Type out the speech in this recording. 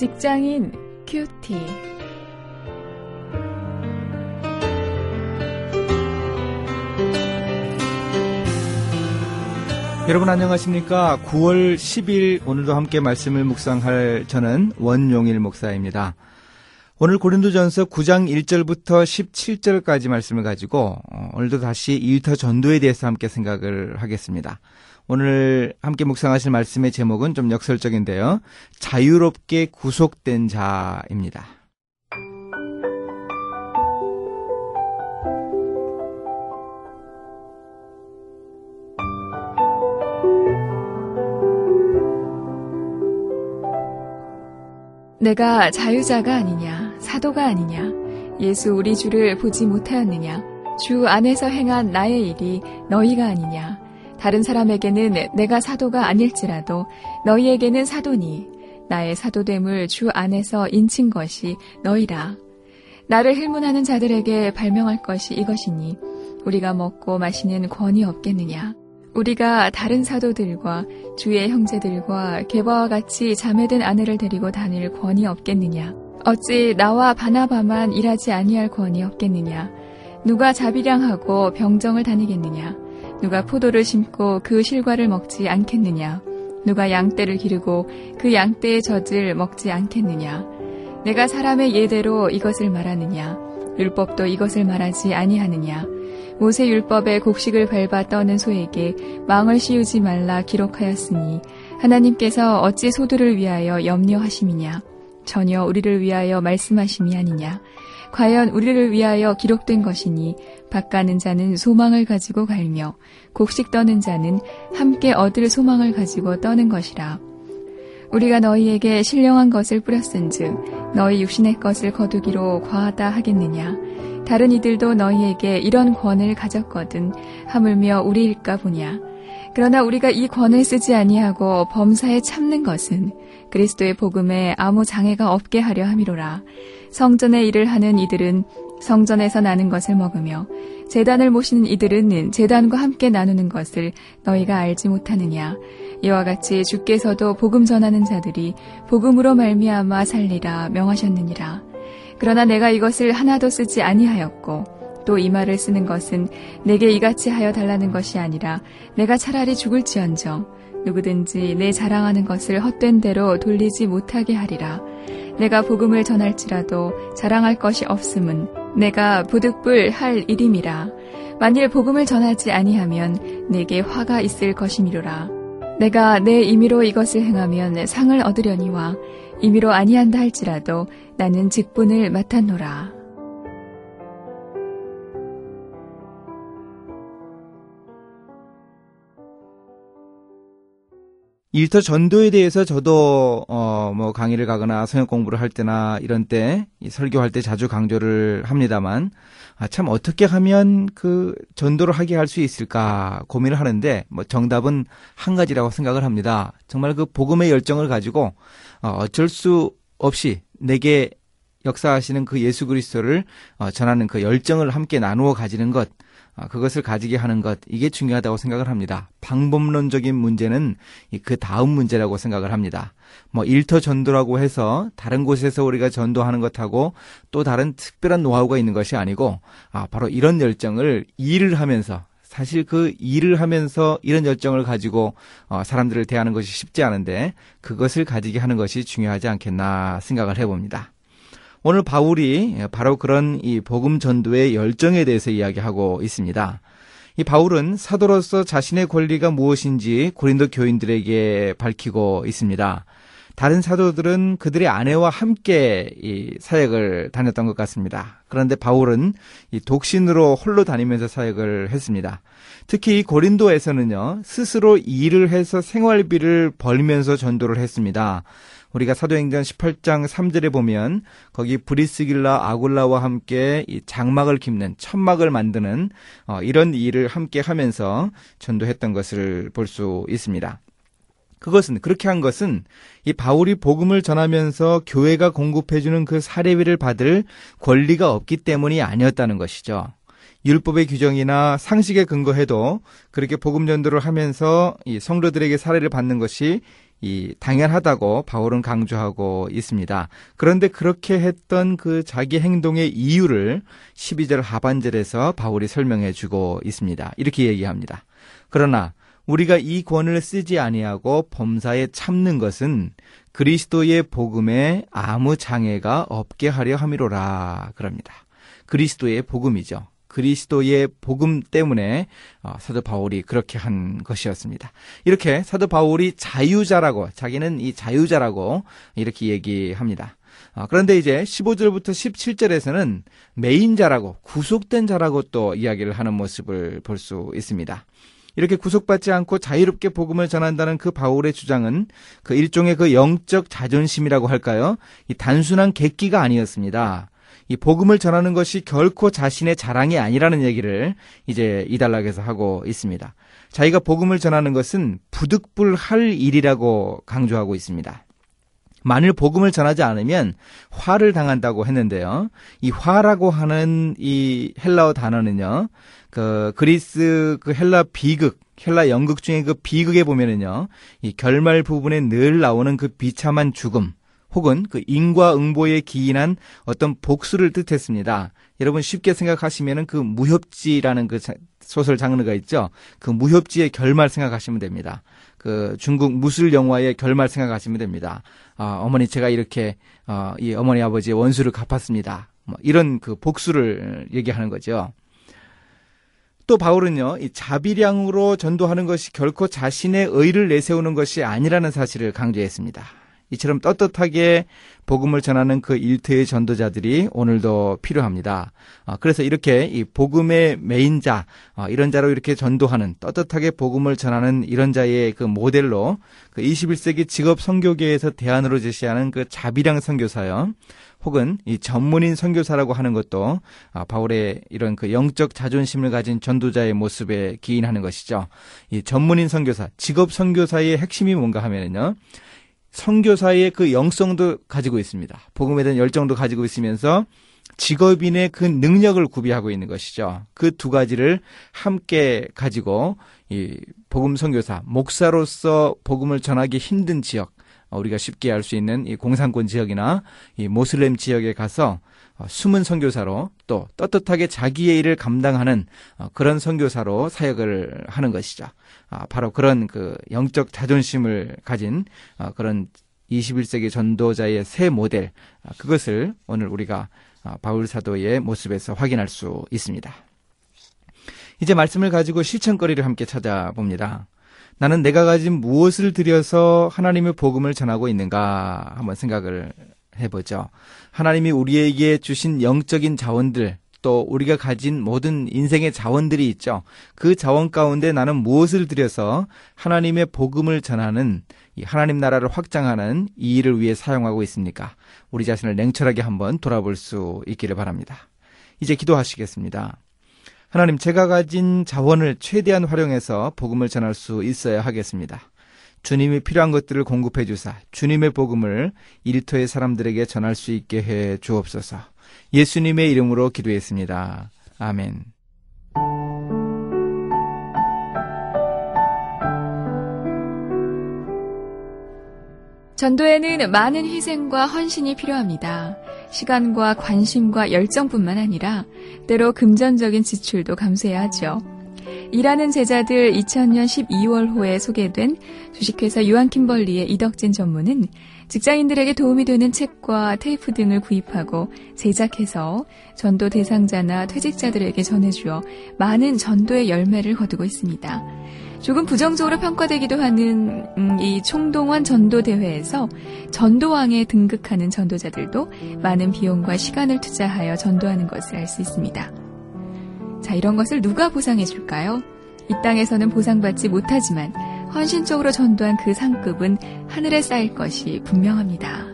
직장인 큐티. 여러분 안녕하십니까? 9월 10일 오늘도 함께 말씀을 묵상할 저는 원용일 목사입니다. 오늘 고린도전서 9장 1절부터 17절까지 말씀을 가지고 어, 오늘도 다시 이유터 전도에 대해서 함께 생각을 하겠습니다. 오늘 함께 묵상하실 말씀의 제목은 좀 역설적인데요. 자유롭게 구속된 자입니다. 내가 자유자가 아니냐, 사도가 아니냐, 예수 우리 주를 보지 못하였느냐, 주 안에서 행한 나의 일이 너희가 아니냐, 다른 사람에게는 내가 사도가 아닐지라도 너희에게는 사도니, 나의 사도됨을 주 안에서 인친 것이 너희라. 나를 힐문하는 자들에게 발명할 것이 이것이니, 우리가 먹고 마시는 권이 없겠느냐. 우리가 다른 사도들과 주의 형제들과 개바와 같이 자매된 아내를 데리고 다닐 권이 없겠느냐? 어찌 나와 바나바만 일하지 아니할 권이 없겠느냐? 누가 자비량하고 병정을 다니겠느냐? 누가 포도를 심고 그 실과를 먹지 않겠느냐? 누가 양떼를 기르고 그 양떼의 젖을 먹지 않겠느냐? 내가 사람의 예대로 이것을 말하느냐? 율법도 이것을 말하지 아니하느냐? 모세 율법에 곡식을 밟아 떠는 소에게 망을 씌우지 말라 기록하였으니 하나님께서 어찌 소들을 위하여 염려하심이냐 전혀 우리를 위하여 말씀하심이 아니냐. 과연 우리를 위하여 기록된 것이니 밭가는 자는 소망을 가지고 갈며 곡식 떠는 자는 함께 얻을 소망을 가지고 떠는 것이라. 우리가 너희에게 신령한 것을 뿌렸은즉 너희 육신의 것을 거두기로 과하다 하겠느냐. 다른 이들도 너희에게 이런 권을 가졌거든 하물며 우리일까 보냐. 그러나 우리가 이 권을 쓰지 아니하고 범사에 참는 것은 그리스도의 복음에 아무 장애가 없게 하려 함이로라. 성전의 일을 하는 이들은 성전에서 나는 것을 먹으며 재단을 모시는 이들은 재단과 함께 나누는 것을 너희가 알지 못하느냐. 이와 같이 주께서도 복음 전하는 자들이 복음으로 말미암아 살리라 명하셨느니라. 그러나 내가 이것을 하나도 쓰지 아니하였고 또 이 말을 쓰는 것은 내게 이같이 하여 달라는 것이 아니라 내가 차라리 죽을지언정 누구든지 내 자랑하는 것을 헛된 대로 돌리지 못하게 하리라. 내가 복음을 전할지라도 자랑할 것이 없음은 내가 부득불 할 일임이라. 만일 복음을 전하지 아니하면 내게 화가 있을 것이미로라. 내가 내 임의로 이것을 행하면 상을 얻으려니와 임의로 아니한다 할지라도 나는 직분을 맡았노라. 일터 전도에 대해서 저도 어 뭐 강의를 가거나 성역 공부를 할 때나 이런 때 설교할 때 자주 강조를 합니다만 아 참 어떻게 하면 그 전도를 하게 할 수 있을까 고민을 하는데 뭐 정답은 한 가지라고 생각을 합니다. 정말 그 복음의 열정을 가지고 어, 어쩔 수 없이 내게 역사하시는 그 예수 그리스도를 어, 전하는 그 열정을 함께 나누어 가지는 것, 어, 그것을 가지게 하는 것, 이게 중요하다고 생각을 합니다. 방법론적인 문제는 그 다음 문제라고 생각을 합니다. 뭐 일터 전도라고 해서 다른 곳에서 우리가 전도하는 것하고 또 다른 특별한 노하우가 있는 것이 아니고, 아, 바로 이런 열정을 일을 하면서 사실 그 일을 하면서 이런 열정을 가지고 어, 사람들을 대하는 것이 쉽지 않은데 그것을 가지게 하는 것이 중요하지 않겠나 생각을 해봅니다. 오늘 바울이 바로 그런 이 복음 전도의 열정에 대해서 이야기하고 있습니다. 이 바울은 사도로서 자신의 권리가 무엇인지 고린도 교인들에게 밝히고 있습니다. 다른 사도들은 그들의 아내와 함께 이 사역을 다녔던 것 같습니다. 그런데 바울은 이 독신으로 홀로 다니면서 사역을 했습니다. 특히 이 고린도에서는요, 스스로 일을 해서 생활비를 벌면서 전도를 했습니다. 우리가 사도행전 18장 3절에 보면 거기 브리스길라 아굴라와 함께 이 장막을 깁는 천막을 만드는 어, 이런 일을 함께 하면서 전도했던 것을 볼 수 있습니다. 그것은 그렇게 한 것은 이 바울이 복음을 전하면서 교회가 공급해주는 그 사례비를 받을 권리가 없기 때문이 아니었다는 것이죠. 율법의 규정이나 상식에 근거해도 그렇게 복음 전도를 하면서 이 성도들에게 사례를 받는 것이 이 당연하다고 바울은 강조하고 있습니다. 그런데 그렇게 했던 그 자기 행동의 이유를 12절 하반절에서 바울이 설명해 주고 있습니다. 이렇게 얘기합니다. 그러나 우리가 이 권을 쓰지 아니하고 범사에 참는 것은 그리스도의 복음에 아무 장애가 없게 하려 함이로라 그럽니다. 그리스도의 복음이죠. 그리스도의 복음 때문에 어, 사도 바울이 그렇게 한 것이었습니다. 이렇게 사도 바울이 자유자라고 자기는 이 자유자라고 이렇게 얘기합니다. 어, 그런데 이제 15절부터 17절에서는 메인자라고 구속된 자라고 또 이야기를 하는 모습을 볼 수 있습니다. 이렇게 구속받지 않고 자유롭게 복음을 전한다는 그 바울의 주장은 그 일종의 그 영적 자존심이라고 할까요? 이 단순한 객기가 아니었습니다. 이 복음을 전하는 것이 결코 자신의 자랑이 아니라는 얘기를 이제 이달락에서 하고 있습니다. 자기가 복음을 전하는 것은 부득불할 일이라고 강조하고 있습니다. 만일 복음을 전하지 않으면 화를 당한다고 했는데요. 이 화라고 하는 이 헬라어 단어는요. 그 그리스 그 헬라 비극 헬라 연극 중에 그 비극에 보면은요. 이 결말 부분에 늘 나오는 그 비참한 죽음 혹은 그 인과응보에 기인한 어떤 복수를 뜻했습니다. 여러분 쉽게 생각하시면은 그 무협지라는 그 소설 장르가 있죠. 그 무협지의 결말 생각하시면 됩니다. 그 중국 무술 영화의 결말 생각하시면 됩니다. 어, 어머니 제가 이렇게 어, 이 어머니 아버지의 원수를 갚았습니다. 뭐 이런 그 복수를 얘기하는 거죠. 또 바울은요, 이 자비량으로 전도하는 것이 결코 자신의 의를 내세우는 것이 아니라는 사실을 강조했습니다. 이처럼 떳떳하게 복음을 전하는 그 일터의 전도자들이 오늘도 필요합니다. 어, 그래서 이렇게 이 복음의 메인자, 어, 이런 자로 이렇게 전도하는 떳떳하게 복음을 전하는 이런 자의 그 모델로 그 21세기 직업 선교계에서 대안으로 제시하는 그 자비량 선교사요. 혹은 이 전문인 선교사라고 하는 것도 아, 바울의 이런 그 영적 자존심을 가진 전도자의 모습에 기인하는 것이죠. 이 전문인 선교사, 직업 선교사의 핵심이 뭔가 하면은요. 선교사의 그 영성도 가지고 있습니다. 복음에 대한 열정도 가지고 있으면서 직업인의 그 능력을 구비하고 있는 것이죠. 그 두 가지를 함께 가지고 이 복음 선교사, 목사로서 복음을 전하기 힘든 지역, 우리가 쉽게 알 수 있는 이 공산권 지역이나 이 모슬렘 지역에 가서 어, 숨은 선교사로 또 떳떳하게 자기의 일을 감당하는 어, 그런 선교사로 사역을 하는 것이죠. 아, 바로 그런 그 영적 자존심을 가진 어, 그런 21세기 전도자의 새 모델 아, 그것을 오늘 우리가 바울 사도의 모습에서 확인할 수 있습니다. 이제 말씀을 가지고 실천거리를 함께 찾아봅니다. 나는 내가 가진 무엇을 들여서 하나님의 복음을 전하고 있는가 한번 생각을 해보죠. 하나님이 우리에게 주신 영적인 자원들, 또 우리가 가진 모든 인생의 자원들이 있죠. 그 자원 가운데 나는 무엇을 들여서 하나님의 복음을 전하는 이 하나님 나라를 확장하는 이 일을 위해 사용하고 있습니까? 우리 자신을 냉철하게 한번 돌아볼 수 있기를 바랍니다. 이제 기도하시겠습니다. 하나님, 제가 가진 자원을 최대한 활용해서 복음을 전할 수 있어야 하겠습니다. 주님이 필요한 것들을 공급해 주사 주님의 복음을 일터의 사람들에게 전할 수 있게 해 주옵소서. 예수님의 이름으로 기도했습니다. 아멘. 전도에는 많은 희생과 헌신이 필요합니다. 시간과 관심과 열정뿐만 아니라 때로 금전적인 지출도 감수해야 하죠. 일하는 제자들 2000년 12월호에 소개된 주식회사 유한 킴벌리의 이덕진 전무는 직장인들에게 도움이 되는 책과 테이프 등을 구입하고 제작해서 전도 대상자나 퇴직자들에게 전해주어 많은 전도의 열매를 거두고 있습니다. 조금 부정적으로 평가되기도 하는 음, 이 총동원 전도 대회에서 전도왕에 등극하는 전도자들도 많은 비용과 시간을 투자하여 전도하는 것을 알 수 있습니다. 자, 이런 것을 누가 보상해 줄까요? 이 땅에서는 보상받지 못하지만 헌신적으로 전도한 그 상급은 하늘에 쌓일 것이 분명합니다.